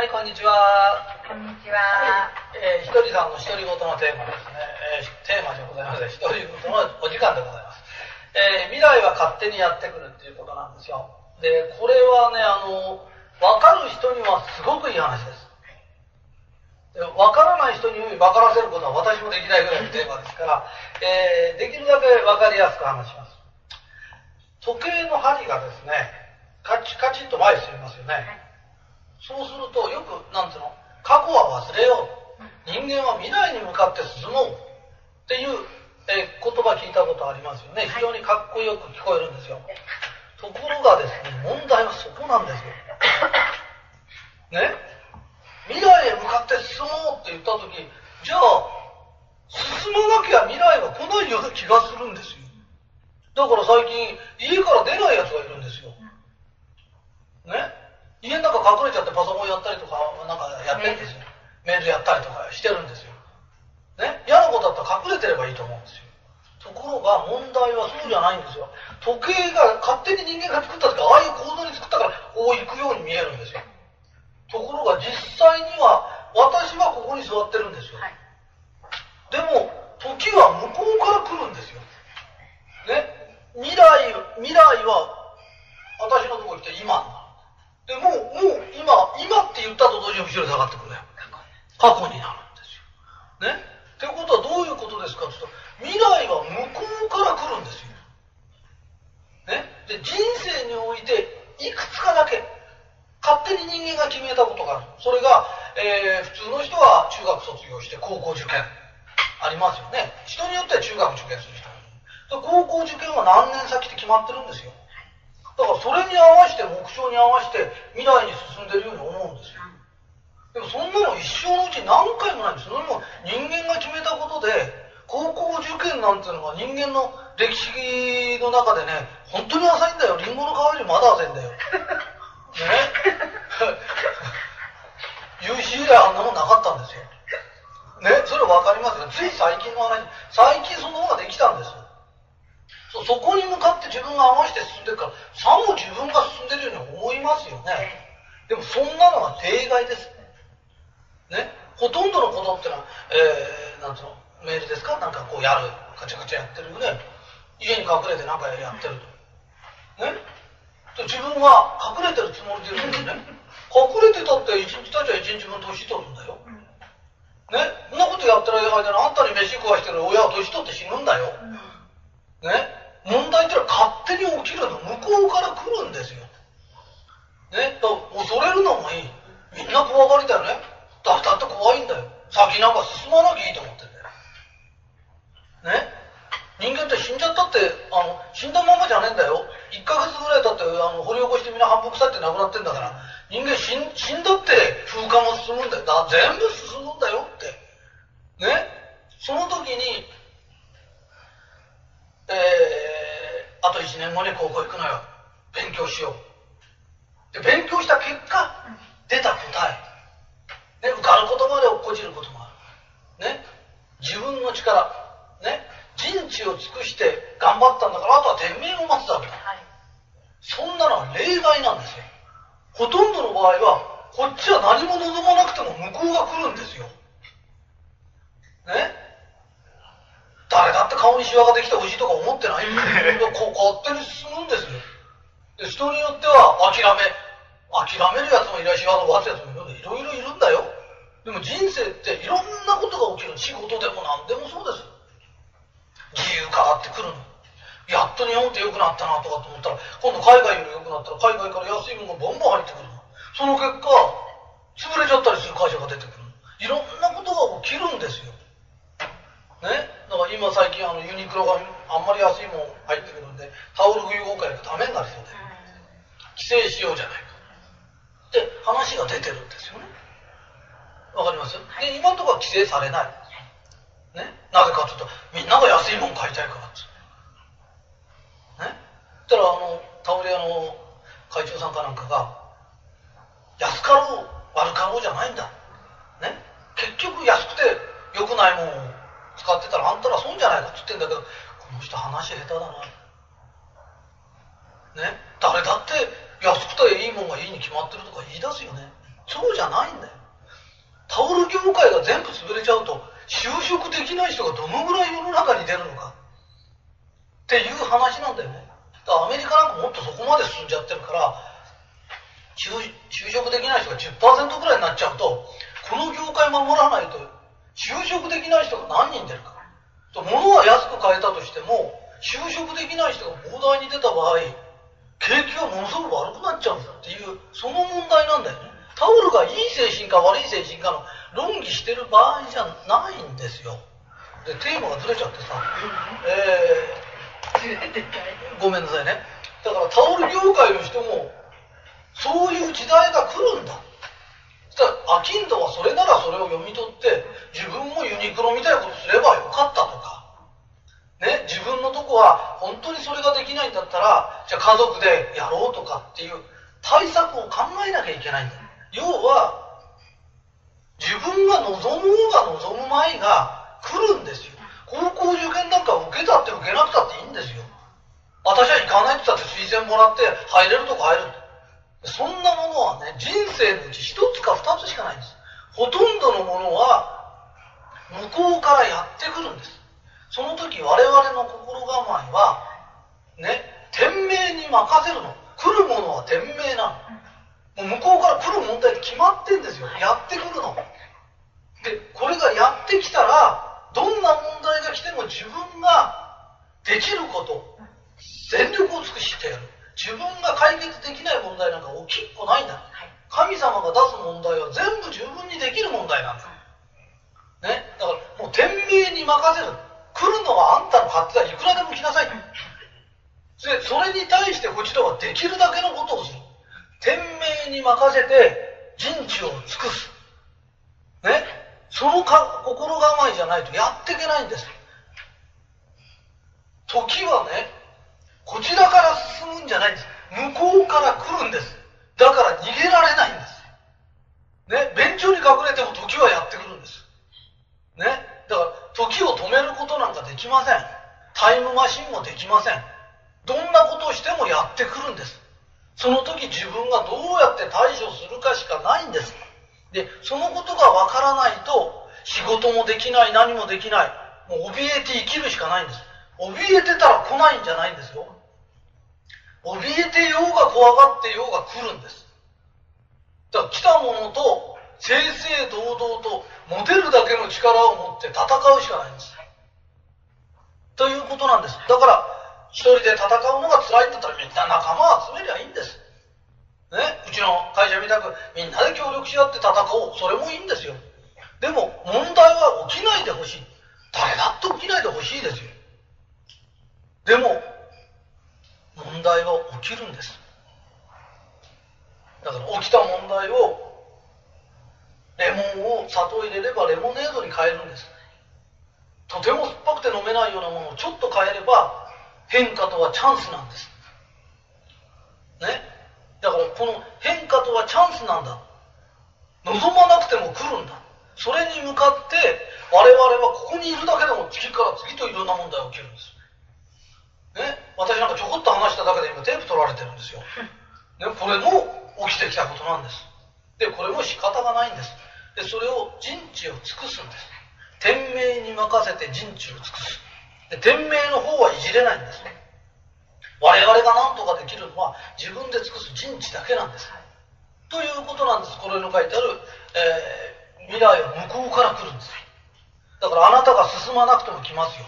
はい、こんにちは。こんにちは。えー、ひとりさんの独り言のテーマですね。えー、テーマでございません。独り言のお時間でございます。えー、未来は勝手にやってくるっていうことなんですよ。で、これはね、あの、わかる人にはすごくいい話です。わからない人に分からせることは私もできないぐらいのテーマですから、えー、できるだけ分かりやすく話します。時計の針がですね、カチカチと前に進みますよね。はいそうするとよくなんていうの過去は忘れよう。人間は未来に向かって進もうっていう、え言葉聞いたことありますよね。非常にかっこよく聞こえるんですよ。ところがですね問題はそこなんですよ。ね？未来へ向かって進もうって言った時じゃあ進まなきゃ未来は来ないような気がするんですよ。だから最近家から出ないやつがいるんですよ。ね？家の中隠れちゃってパソコンやったりとか、なんかやってるんですよ。メールやったりとかしてるんですよ。ね？嫌なことだったら隠れてればいいと思うんですよ。ところが問題はそうじゃないんですよ。時計が勝手に人間が作ったとか、ああいう構造に作ったからこう行くように見えるんですよ。ところが実際には私はここに座ってるんですよ。はい、でも時は向こうから来るんですよ。ね？未来、未来は私のとこ来て今でもう、もう今、今って言ったと同時に後ろに下がってくるよ。過去になるんですよ。ね？ってことはどういうことですかって言うと、未来は向こうから来るんですよ。ね？で、人生において、いくつかだけ、勝手に人間が決めたことがある。それが、えー、普通の人は中学卒業して高校受験。ありますよね。人によっては中学受験する人高校受験は何年先って決まってるんですよ。だからそれに合わせて目標に合わせて未来に進んでるように思うんですよ。でもそんなの一生のうち何回もないんです。それも人間が決めたことで、高校受験なんていうのが人間の歴史の中でね、本当に浅いんだよ。リンゴの皮よりまだ浅いんだよ。ね。有史以来あんなもんなかったんですよ。ね、それ分かりますよ。つい最近の話、最近その方ができたんですよ。そそこに向かって自分が合わせて進んでるからさも自分が進んでるように思いますよね。でもそんなのは例外ですね。ほとんどのことってのは、えー、なんつうの？メールですか？なんかこうやるカチャカチャやってるよね家に隠れてなんかやってると。ね？で自分は隠れてるつもりでいるんですね。隠れてたって一日たちは一日分年取るんだよ。ね？そんなことやってる間にあんたに飯食わしてる親は年取って死ぬんだよ。ね？問題ってのは勝手に起きるの向こうから来るんですよ。ね、だ恐れるのもいい。みんな怖がりだよね。だだって怖いんだよ。先なんか進まなきゃいいと思ってんだよ。ね人間って死んじゃったって、あの、死んだままじゃねえんだよ。1ヶ月ぐらい経って、あの、掘り起こしてみんな反復さって亡くなってんだから、人間死ん死んだって風化も進むんだよ。だ全部進むんだよって。ねその時に、えー、あと1年後に高校行くのよ。勉強しよう。で、勉強した結果、出た答え。ね、受かることまで落っこちることもある。ね、自分の力、ね、人知を尽くして頑張ったんだから、あとは天命を待つだけだ。はい、そんなのは例外なんですよ。ほとんどの場合は、こっちは何も望まなくても向こうが来るんですよ。ね誰だって顔にシワができてほしいとか思ってない。ん でこ勝手に進むんですよ。で人によっては諦め諦めるやつもいないしワード待つやつもいろいろいるんだよ。でも人生っていろんなことが起きる。仕事でも何でもそうです。自由変わってくるの。やっと日本って良くなったなとかと思ったら今度海外より良くなったら海外から安いものがボンボン入ってくるの。その結果潰れちゃったりする会社が出てくるいろんなことが起きるんですよね？だから今最近あのユニクロがあんまり安いもん入ってくるんでタオル冬合会がダメになりそうで規制しようじゃないか。って話が出てるんですよね。わかります？で今のところは規制されない。ね？なぜかというとみんなが安いもん買いたいからっつね？ったらあのタオル屋の会長さんかなんかが安かろう悪かろうじゃないんだ。ね？結局安くて良くないもんを使ってたらあんたら損じゃないかって言ってんだけどこの人話下手だなね？誰だって安くていいもんがいいに決まってるとか言い出すよねそうじゃないんだよ。タオル業界が全部潰れちゃうと、就職できない人がどのぐらい世の中に出るのかっていう話なんだよね。だからアメリカなんかもっとそこまで進んじゃってるから、就職できない人が10%ぐらいになっちゃうと、この業界守らないと、就職できない人が何人出るか。物は安く買えたとしても、就職できない人が膨大に出た場合、景気がものすごく悪くなっちゃうんだっていう、その問題なんだよね。タオルがいい精神か悪い精神かの論議してる場合じゃないんですよ。で、テーマがずれちゃってさ、えー、ごめんなさいね。だからタオル業界の人も、そういう時代が来るんだ。そしたら、アキンドはそれならそれを読み取って、自分もユニクロみたいなことすればよかったとか、ね、自分のとこは本当にそれができないんだったら、じゃあ家族でやろうとかっていう対策を考えなきゃいけないんだ。要は、自分が望む方が望む前が来るんですよ。高校受験なんか受けたって受けなくたっていいんですよ。私は行かないって言ったって推薦もらって入れるとこ入るそんなものはね、人生のうち一つか二つしかないんです。ほとんどのものは向こうからやってくるんです。その時我々の心構えは、ね、天命に任せるの。来るものは天命なの。もう向こうから来る問題って決まってんですよ。やってくるの。で、これがやってきたら、どんな問題が来ても自分ができること、全力を尽くしてやる。自分が解決できない問題なんか起きっこないんだ。神様が出す問題は全部自分にできる問題なんだ。ね？だからもう天命に任せる。来るのはあんたの勝手だ。いくらでも来なさい。で、それに対してこちらはできるだけのことをする。天命に任せて人知を尽くす。ね？そのか心構えじゃないとやっていけないんです。時はね、こちらから進むんじゃないんです。向こうから来るんです。だから逃げられないんです。ね。便所に隠れても時はやってくるんです。ね。だから時を止めることなんかできません。タイムマシンもできません。どんなことをしてもやってくるんです。その時自分がどうやって対処するかしかないんです。で、そのことがわからないと、仕事もできない、何もできない。もう怯えて生きるしかないんです。怯えてたら来ないんじゃないんですよ。怯えてようが怖がってようが来るんです。だから来たものと正々堂々と持てるだけの力を持って戦うしかないんです。ということなんです。だから、一人で戦うのが辛いんだったらみんな仲間集めりゃいいんです。ね、うちの会社みたくみんなで協力し合って戦おう。それもいいんですよ。でも問題は起きないでほしい。誰だって起きないでほしいですよ。でも、起きるんです。だから起きた問題を、レモンを砂糖入れればレモネードに変えるんです。とても酸っぱくて飲めないようなものをちょっと変えれば変化とはチャンスなんです。ね？だからこの変化とはチャンスなんだ。望まなくても来るんだ。それに向かって我々はここにいるだけでも次から次といろんな問題が起きるんです。ね。私なんかちょこっと話しただけで今テープ取られてるんですよ。ね、これも起きてきたことなんです。で、これも仕方がないんです。で、それを人知を尽くすんです。天命に任せて人知を尽くす。天命の方はいじれないんですね。我々が何とかできるのは自分で尽くす人知だけなんです。ということなんです。これの書いてある、えー、未来は向こうから来るんです。だからあなたが進まなくても来ますよ。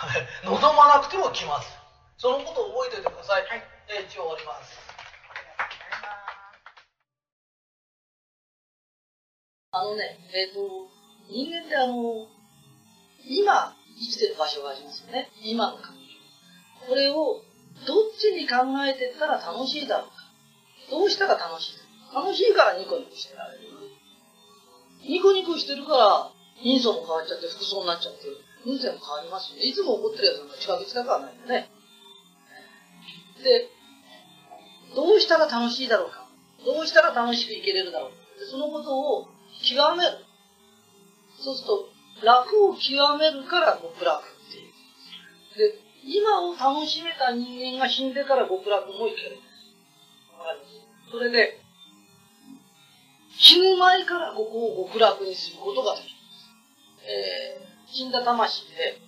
望まなくても来ます。そのことを覚えておいてください。はい、えー、一応終わります。あのね、えっ、ー、と、人間ってあの、今、生きてる場所がありますよね。今の感情。これをどっちに考えてったら楽しいだろうか。どうしたら楽しい？楽しいからニコニコしてられる。ニコニコしてるから、人相も変わっちゃって服装になっちゃって、運勢も変わりますよね。いつも怒ってるやつなんか近づきたくはないよね。で、どうしたら楽しいだろうか。どうしたら楽しく生きれるだろうか。そのことを極める。そうすると、楽を極めるから極楽っていう。で、今を楽しめた人間が死んでから極楽もいける。それで、死ぬ前からここを極楽にすることができる。えー、死んだ魂で、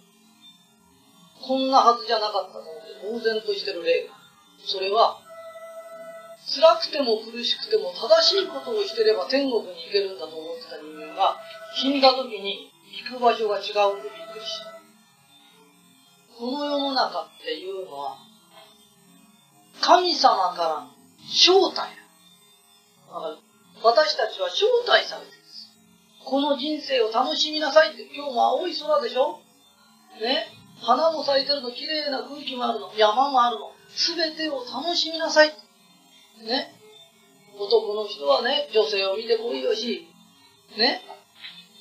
こんなはずじゃなかったと思って呆然としてる霊が。それは、辛くても苦しくても正しいことをしてれば天国に行けるんだと思ってた人間が、死んだ時に行く場所が違うってびっくりした。この世の中っていうのは、神様からの招待だ。私たちは招待されてる。この人生を楽しみなさいって、今日も青い空でしょ？ね？花も咲いてるの、綺麗な空気もあるの、山もあるの、すべてを楽しみなさい。ね？男の人はね、女性を見て恋をし、ね？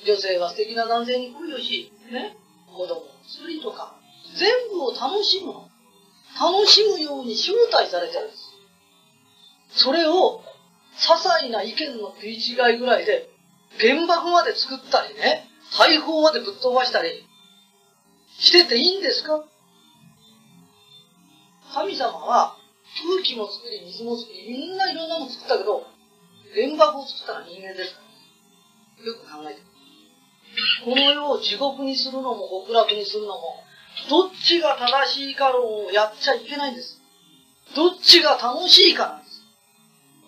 女性は素敵な男性に恋をし、ね？子供を作りとか、全部を楽しむの。楽しむように招待されてるんです。それを、些細な意見の食い違いぐらいで、原爆まで作ったりね、大砲までぶっ飛ばしたり、してていいんですか？神様は、空気も作り、水も作り、みんないろんなもの作ったけど、原爆を作ったのは人間です。よく考えてこの世を地獄にするのも極楽にするのも、どっちが正しいか論をやっちゃいけないんです。どっちが楽しいかなんです。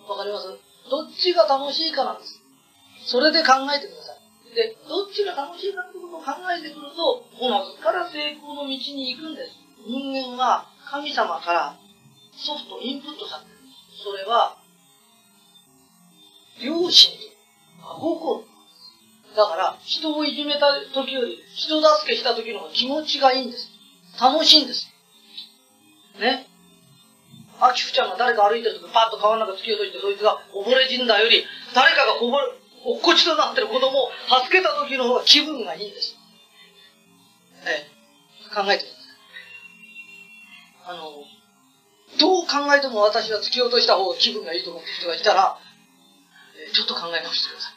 わかります？どっちが楽しいかなんです。それで考えてください。で、どっちが楽しいかってことを考えてくると、おのずから成功の道に行くんです。人間は神様からソフト、インプットされてるんです。それは、良心と真心。だから、人をいじめた時より、人助けした時の方が気持ちがいいんです。楽しいんです。ね。アキフちゃんが誰か歩いてる時パッと川の中突き落としてそいつが溺れ死んだより、誰かがこぼれ、落っこちとなってる子供を助けた時の方が気分がいいんです。ええ、考えてください。あの、どう考えても私は突き落とした方が気分がいいと思って人がいたら、えちょっと考え直してください。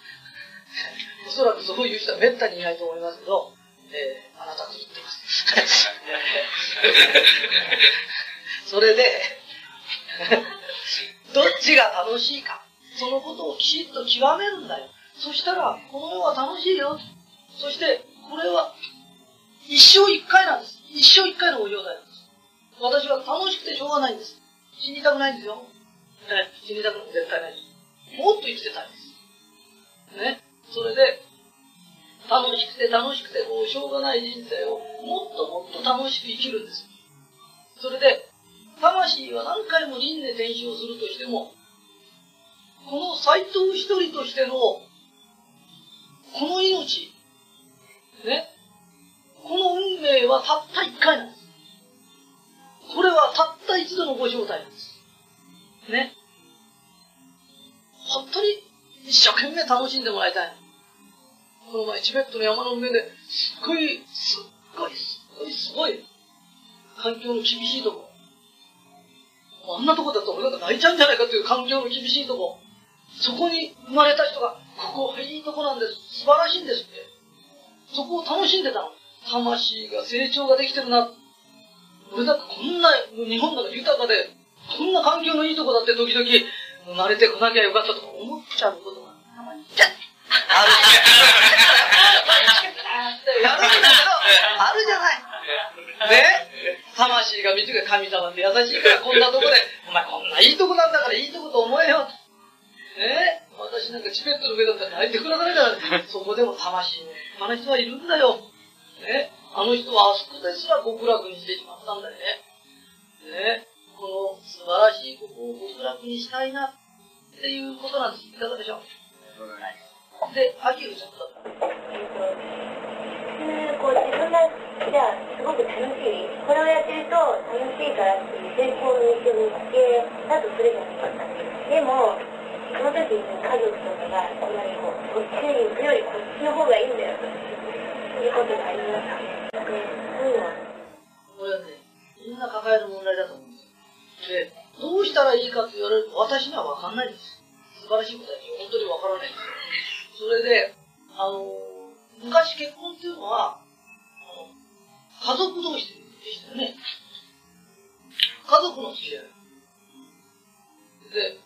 おそらくそういう人はめったにいないと思いますけど、えー、あなたと言ってます。それで、どっちが楽しいか、そのことをきちっと極めるんだよ。そしたら、この世は楽しいよ。そして、これは、一生一回なんです。一生一回のご状態なんです。私は楽しくてしょうがないんです。死にたくないんですよ。ね、死にたく絶対ないです。もっと生きてたいです。ね。それで、楽しくて楽しくてこうしょうがない人生をもっともっと楽しく生きるんです。それで、魂は何回も輪廻転生するとしても、この斎藤一人としての、この命、ね、この運命はたった一回なんです。これはたった一度のご正体なんです。ね。本当に一生懸命楽しんでもらいたい。この前、チベットの山の上で、すっごい、すっごい、すっごい、すごい、環境の厳しいとこ。あんなとこだと俺なんか泣いちゃうんじゃないかっていう環境の厳しいとこ。そこに生まれた人が、ここいいとこなんです。素晴らしいんですって。そこを楽しんでたの。魂が成長ができてるな。俺だってこんな、日本なんか豊かで、こんな環境のいいとこだって時々、生まれてこなきゃよかったとか思っちゃうことがたまにある。やるんだけど、あるじゃない。ね？魂が短い神様って優しいからこんなとこで、お前こんないいとこなんだからいいとこと思えよ。ね私なんかチベットの上だったら泣いてくださいから、そこでも魂の立派な人はいるんだよ。ねあの人はあそこですら極楽にしてしまったんだよね。ねこの素晴らしいここを極楽にしたいなっていうことなんです。いかがでしょう、はい、で、秋をちょっと。こう自分がじゃあすごく楽しいこれをやってると楽しいからっていう成功の道を見つけだとするじゃないですかでもその時に家族とかがこんなにこうこっちに行くよりこっちの方がいいんだよということがありますでそういうのはこれはねみんな抱える問題だと思うんですで、どうしたらいいかって言われると私には分かんないです。素晴らしいことだけど、本当に分からないですよ。それで、あの、昔結婚っていうのは、家族同士でしたよね。家族の付き合い。で、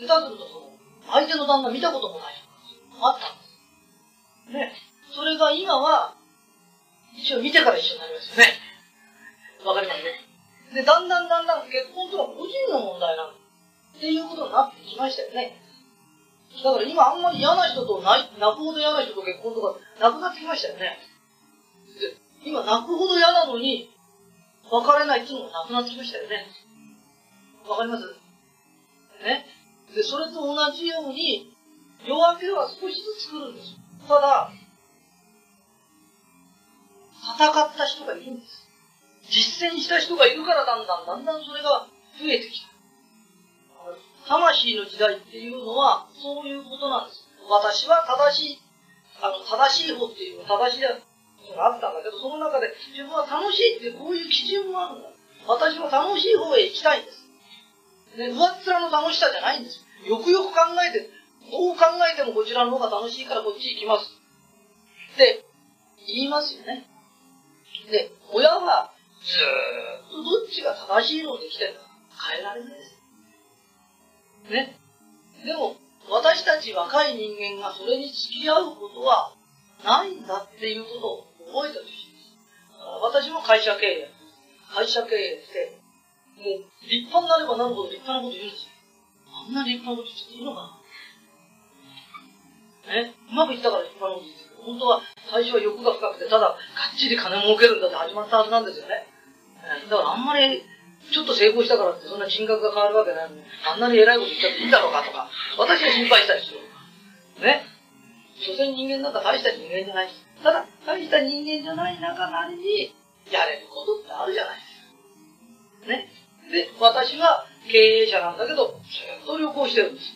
下手するとその、相手の旦那見たこともない。あったんです。ね。それが今は、一応見てから一緒になりますよね。わかりますね。で、だんだんだんだん結婚とは個人の問題なの。っていうことになってきましたよね。だから今あんまり嫌な人と泣くほど嫌な人と結婚とかなくなってきましたよね。で今泣くほど嫌なのに、別れないっていうのもなくなってきましたよね。わかります？ね。で、それと同じように、夜明けは少しずつ来るんです。ただ、戦った人がいるんです。実践した人がいるからだんだんだんだんそれが増えてきた。魂の時代っていうのは、そういうことなんです。私は正しい、あの、正しい方っていうのは正しいのがあったんだけど、その中で自分は楽しいってこういう基準もあるんだ。私も楽しい方へ行きたいんです。ね、上っ面の楽しさじゃないんですよ。よくよく考えて、どう考えてもこちらの方が楽しいからこっち行きます。って言いますよね。で、親はずっとどっちが正しいので来てるか変えられないです。ね。でも、私たち若い人間がそれに付き合うことはないんだっていうことを覚えてほしいです。私も会社経営。会社経営して、もう立派になればなるほど立派なこと言うんですよ。あんな立派なこと言っていいのかなね。うまくいったから立派なこと言って本当は最初は欲が深くて、ただ、がっちり金儲けるんだって始まったはずなんですよね。だからあんまりちょっと成功したからってそんな人格が変わるわけないのに、あんなに偉いこと言っちゃっていいんだろうかとか、私が心配したりする。ね？所詮人間なんか大した人間じゃないし、ただ、大した人間じゃない中なりに、やれることってあるじゃないですか。ね？で、私は経営者なんだけど、ずっと旅行してるんです。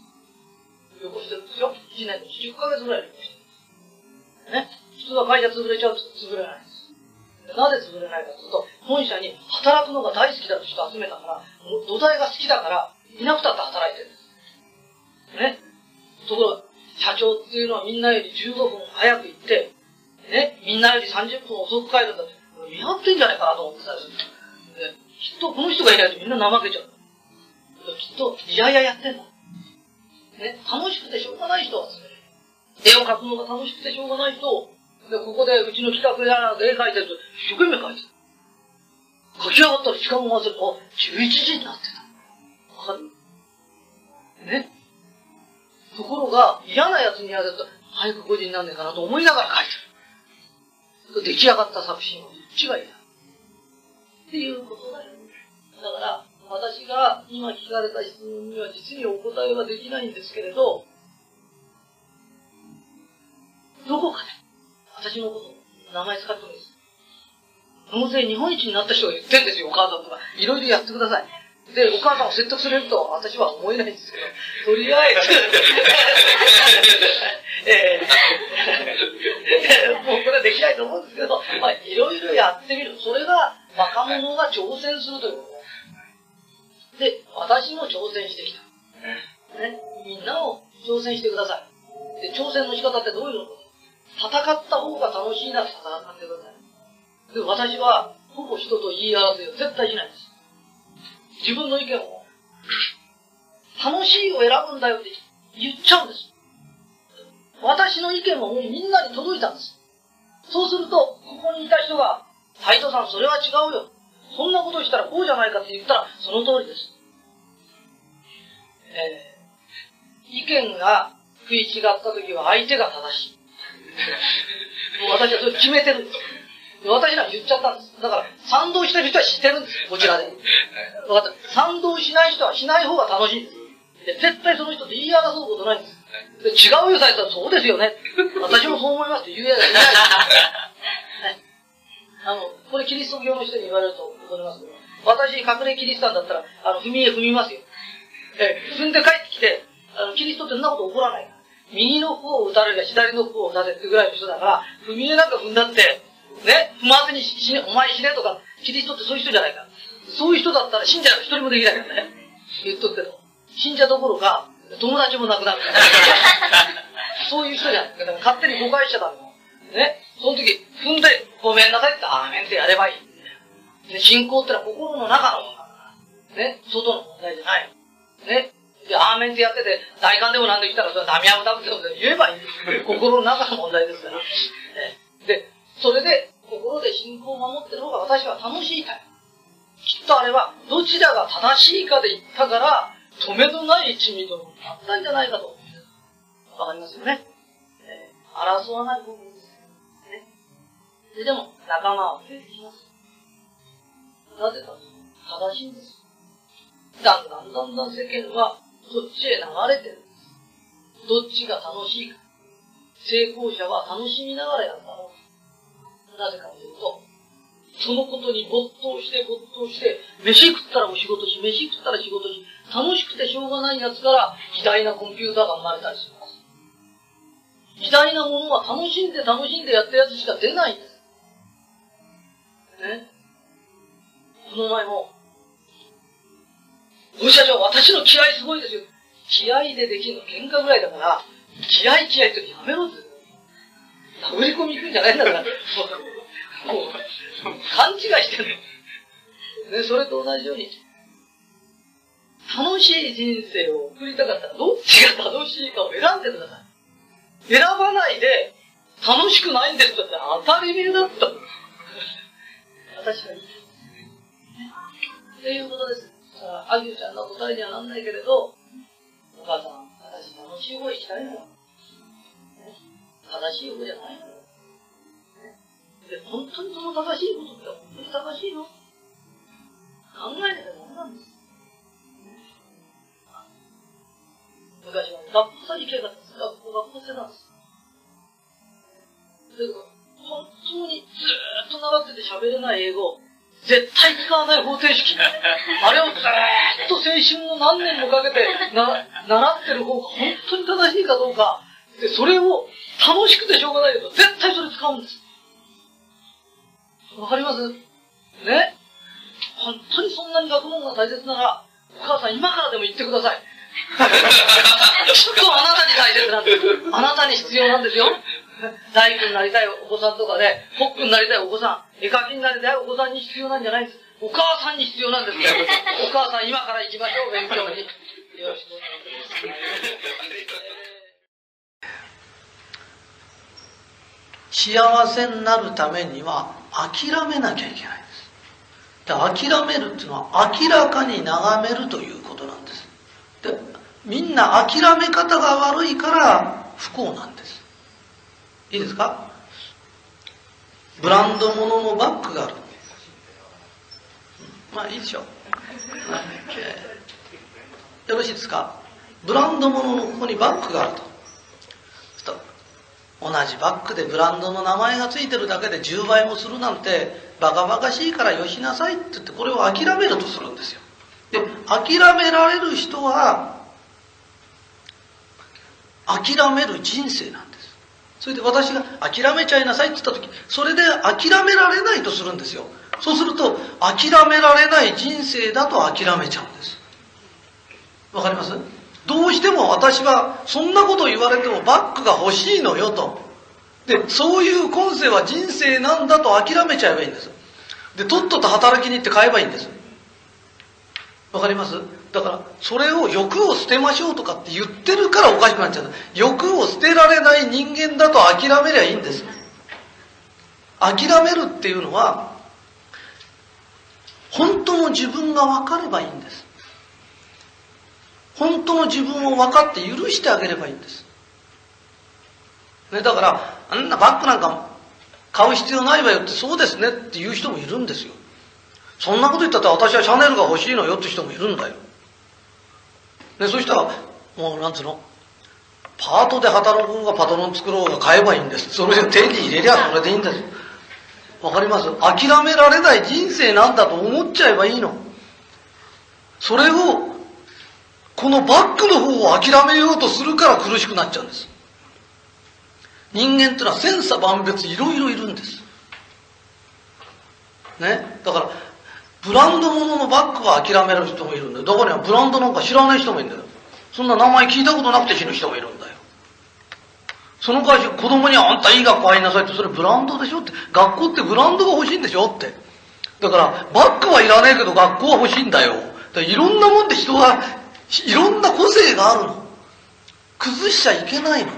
旅行してるんですよ。1年10ヶ月ぐらい旅行してるんです。ね。普通は会社潰れちゃうと潰れないんです。なぜ潰れないかというと、本社に働くのが大好きだと人集めたから、土台が好きだから、いなくたって働いてるんです。ね。ところが、社長っていうのはみんなより15分早く行って、ね、みんなより30分遅く帰るんだって、見張ってんじゃないかなと思ってたんですよ。きっとこの人がいないとみんな怠けちゃう。きっと、いやいややってんだ。ね、楽しくてしょうがない人はね、絵を描くのが楽しくてしょうがない人で、ここでうちの企画や絵描いてると、一生懸命描いてた。書き上がったら時間を忘れて、あ、11時になってた。わかる？ね？ところが、嫌な奴にやると、早く5時になんねえかなと思いながら描いてる。出来上がった作品はどっちが嫌っていうことだよ。だから、私が今聞かれた質問には実にお答えはできないんですけれど、どこかで、私のこと、名前使ってもいいです。納税日本一になった人が言ってんですよ、お母さんとか。いろいろやってください。で、お母さんを説得すると私は思えないんですけど、とりあえずえー、もうこれはできないと思うんですけど、まあ、いろいろやってみる。それが若者が挑戦するということで、私も挑戦してきた。ね、みんなも挑戦してください。で、挑戦の仕方ってどういうの戦った方が楽しいなら戦ってください。で、私は、ほぼ人と言い争いを絶対しないです。自分の意見を、楽しいを選ぶんだよって言っちゃうんです。私の意見はもうみんなに届いたんです。そうすると、ここにいた人が、斎藤さん、それは違うよ。そんなことしたらこうじゃないかって言ったら、その通りです。えー、意見が食い違った時は相手が正しい。もう私はそれ決めてるんです。私ら言っちゃったんです。だから、賛同してる人は知ってるんですこちらで。分かった。賛同しない人はしない方が楽しいんです。で絶対その人って言い争うことないんです。で違うよ、されたらそうですよね。私もそう思いますって言うやついない。ね、あの、これキリスト教の人に言われると思いますけど、私、隠れキリスタンだったら、あの、踏み絵踏みますよ。え、踏んで帰ってきて、あの、キリストってそんなこと起こらないから。右の方を打たれりゃ左の方を打たれってぐらいの人だから、踏み絵なんか踏んだって、ね、踏まずに死ね、お前死ねとか、キリストってそういう人じゃないか。そういう人だったら信者一人もできないからね。言っとくけど。信者どころか、友達もなくなる。そういう人じゃない。だから勝手に誤解しちゃダメ。ね。その時、踏んで、ごめんなさいって、アーメンってやればいい。ね、信仰ってのは心の中のものだから。ね。外の問題じゃない。ね。で、アーメンってやってて、大寒でもなんで来たら、それはダミアムダブって言えばいい。心の中の問題ですから。で、それで、心で信仰を守ってる方が私は楽しいたい。きっとあれは、どちらが正しいかで言ったから、止めどない一味となったんじゃないかと。わかりますよね。えー、争わない部分です。ね。で、でも、仲間は増えてきます。なぜか、正しいんです。だんだんだんだん世間は、そっちへ流れてるんです。どっちが楽しいか。成功者は楽しみながらやるだろう。なぜかというと、そのことに没頭して没頭して、飯食ったらお仕事し、飯食ったら仕事し、楽しくてしょうがない奴から偉大なコンピューターが生まれたりします。偉大なものは楽しんで楽しんでやったやつしか出ないんです。ね。この前も、お社長、私の気合すごいですよ。気合でできるの喧嘩ぐらいだから、気合気合ってやめろって。殴り込み行くんじゃないんだから。もう、勘違いしてるの。ね、それと同じように、楽しい人生を送りたかったら、どっちが楽しいかを選んでください。選ばないで、楽しくないんですって当たり前だった。私はいい。っていうことです。あゆちゃんの答えにはなんないけれど、お母さん、私楽しい方行きたいの。正しい方じゃないのよ。で、本当にその正しいことって本当に正しいの？考えなきゃダメなんです。昔は学校さえ行けば学校学校生なんです。で本当にずーっと習ってて喋れない英語、絶対使わない方程式。あれをずーっと青春の何年もかけてな習ってる方が本当に正しいかどうか。で、それを楽しくてしょうがないけど、絶対それ使うんです。わかります？ね？本当にそんなに学問が大切なら、お母さん今からでも言ってください。きっとあなたに大切なんです。あなたに必要なんですよ。大工になりたいお子さんとかで、コックになりたいお子さん、絵描きになりたいお子さんに必要なんじゃないんです。お母さんに必要なんですよ。お母さん今から行きましょう、勉強に。よろしくお願いします。幸せになるためには諦めなきゃいけないです。で諦めるっていうのは明らかに眺めるということなんです。でみんな諦め方が悪いから不幸なんです。いいですか？ブランド物のバッグがある。まあいいでしょう。よろしいですか？ブランド物のここにバッグがあると。同じバッグでブランドの名前が付いてるだけで10倍もするなんてバカバカしいからよしなさいって言ってこれを諦めるとするんですよ。で、諦められる人は諦める人生なんです。それで私が諦めちゃいなさいって言った時、それで諦められないとするんですよ。そうすると、諦められない人生だと諦めちゃうんです。わかります？どうしても私は、そんなこと言われてもバッグが欲しいのよと。で、そういう今世は人生なんだと諦めちゃえばいいんです。で、とっとと働きに行って買えばいいんです。わかります？だから、それを欲を捨てましょうとかって言ってるからおかしくなっちゃう。欲を捨てられない人間だと諦めりゃいいんです。諦めるっていうのは、本当の自分が分かればいいんです。本当の自分を分かって許してあげればいいんです。ね、だから、あんなバッグなんか買う必要ないわよって、そうですねって言う人もいるんですよ。そんなこと言ったって私はシャネルが欲しいのよって人もいるんだよ。で、そしたら、もうなんつうの、パートで働こうがパトロン作ろうが買えばいいんです。それで手に入れりゃそれでいいんです。わかります？諦められない人生なんだと思っちゃえばいいの。それを、このバックの方を諦めようとするから苦しくなっちゃうんです。人間ってのは千差万別いろいろいるんです。ね？だから、ブランド物ののバッグは諦める人もいるんだよ。どこにはブランドなんか知らない人もいるんだよ。そんな名前聞いたことなくて死ぬ人もいるんだよ。その会社、子供にあんたいい学校入りなさいって、それブランドでしょって。学校ってブランドが欲しいんでしょって。だから、バッグはいらねえけど学校は欲しいんだよだ。いろんなもんで人はいろんな個性があるの。崩しちゃいけないの。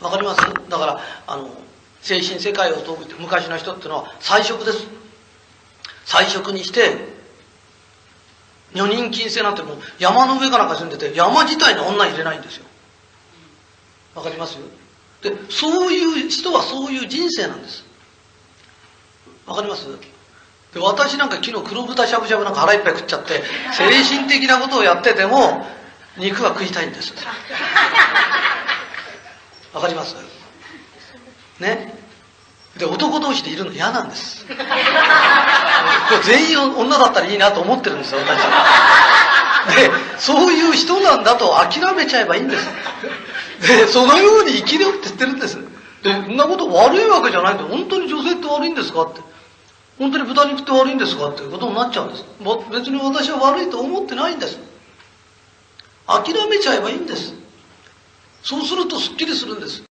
わかります？だから、あの、精神世界を解くって昔の人っていうのは菜食です。菜食にして、女人禁制なんてもう山の上かなんか住んでて山自体に女入れないんですよ。わかります？で、そういう人はそういう人生なんです。わかります？で、私なんか昨日黒豚しゃぶしゃぶなんか腹いっぱい食っちゃって、精神的なことをやってても、肉が食いたいんです。わかります？ね？で、男同士でいるの嫌なんです。全員女だったらいいなと思ってるんですよ、私。で、そういう人なんだと諦めちゃえばいいんです。で、そのように生きるって言ってるんです。で、そんなこと悪いわけじゃないんで、本当に女性って悪いんですかって。本当に豚肉って悪いんですか？っていうことになっちゃうんです。別に私は悪いと思ってないんです。諦めちゃえばいいんです。そうするとスッキリするんです。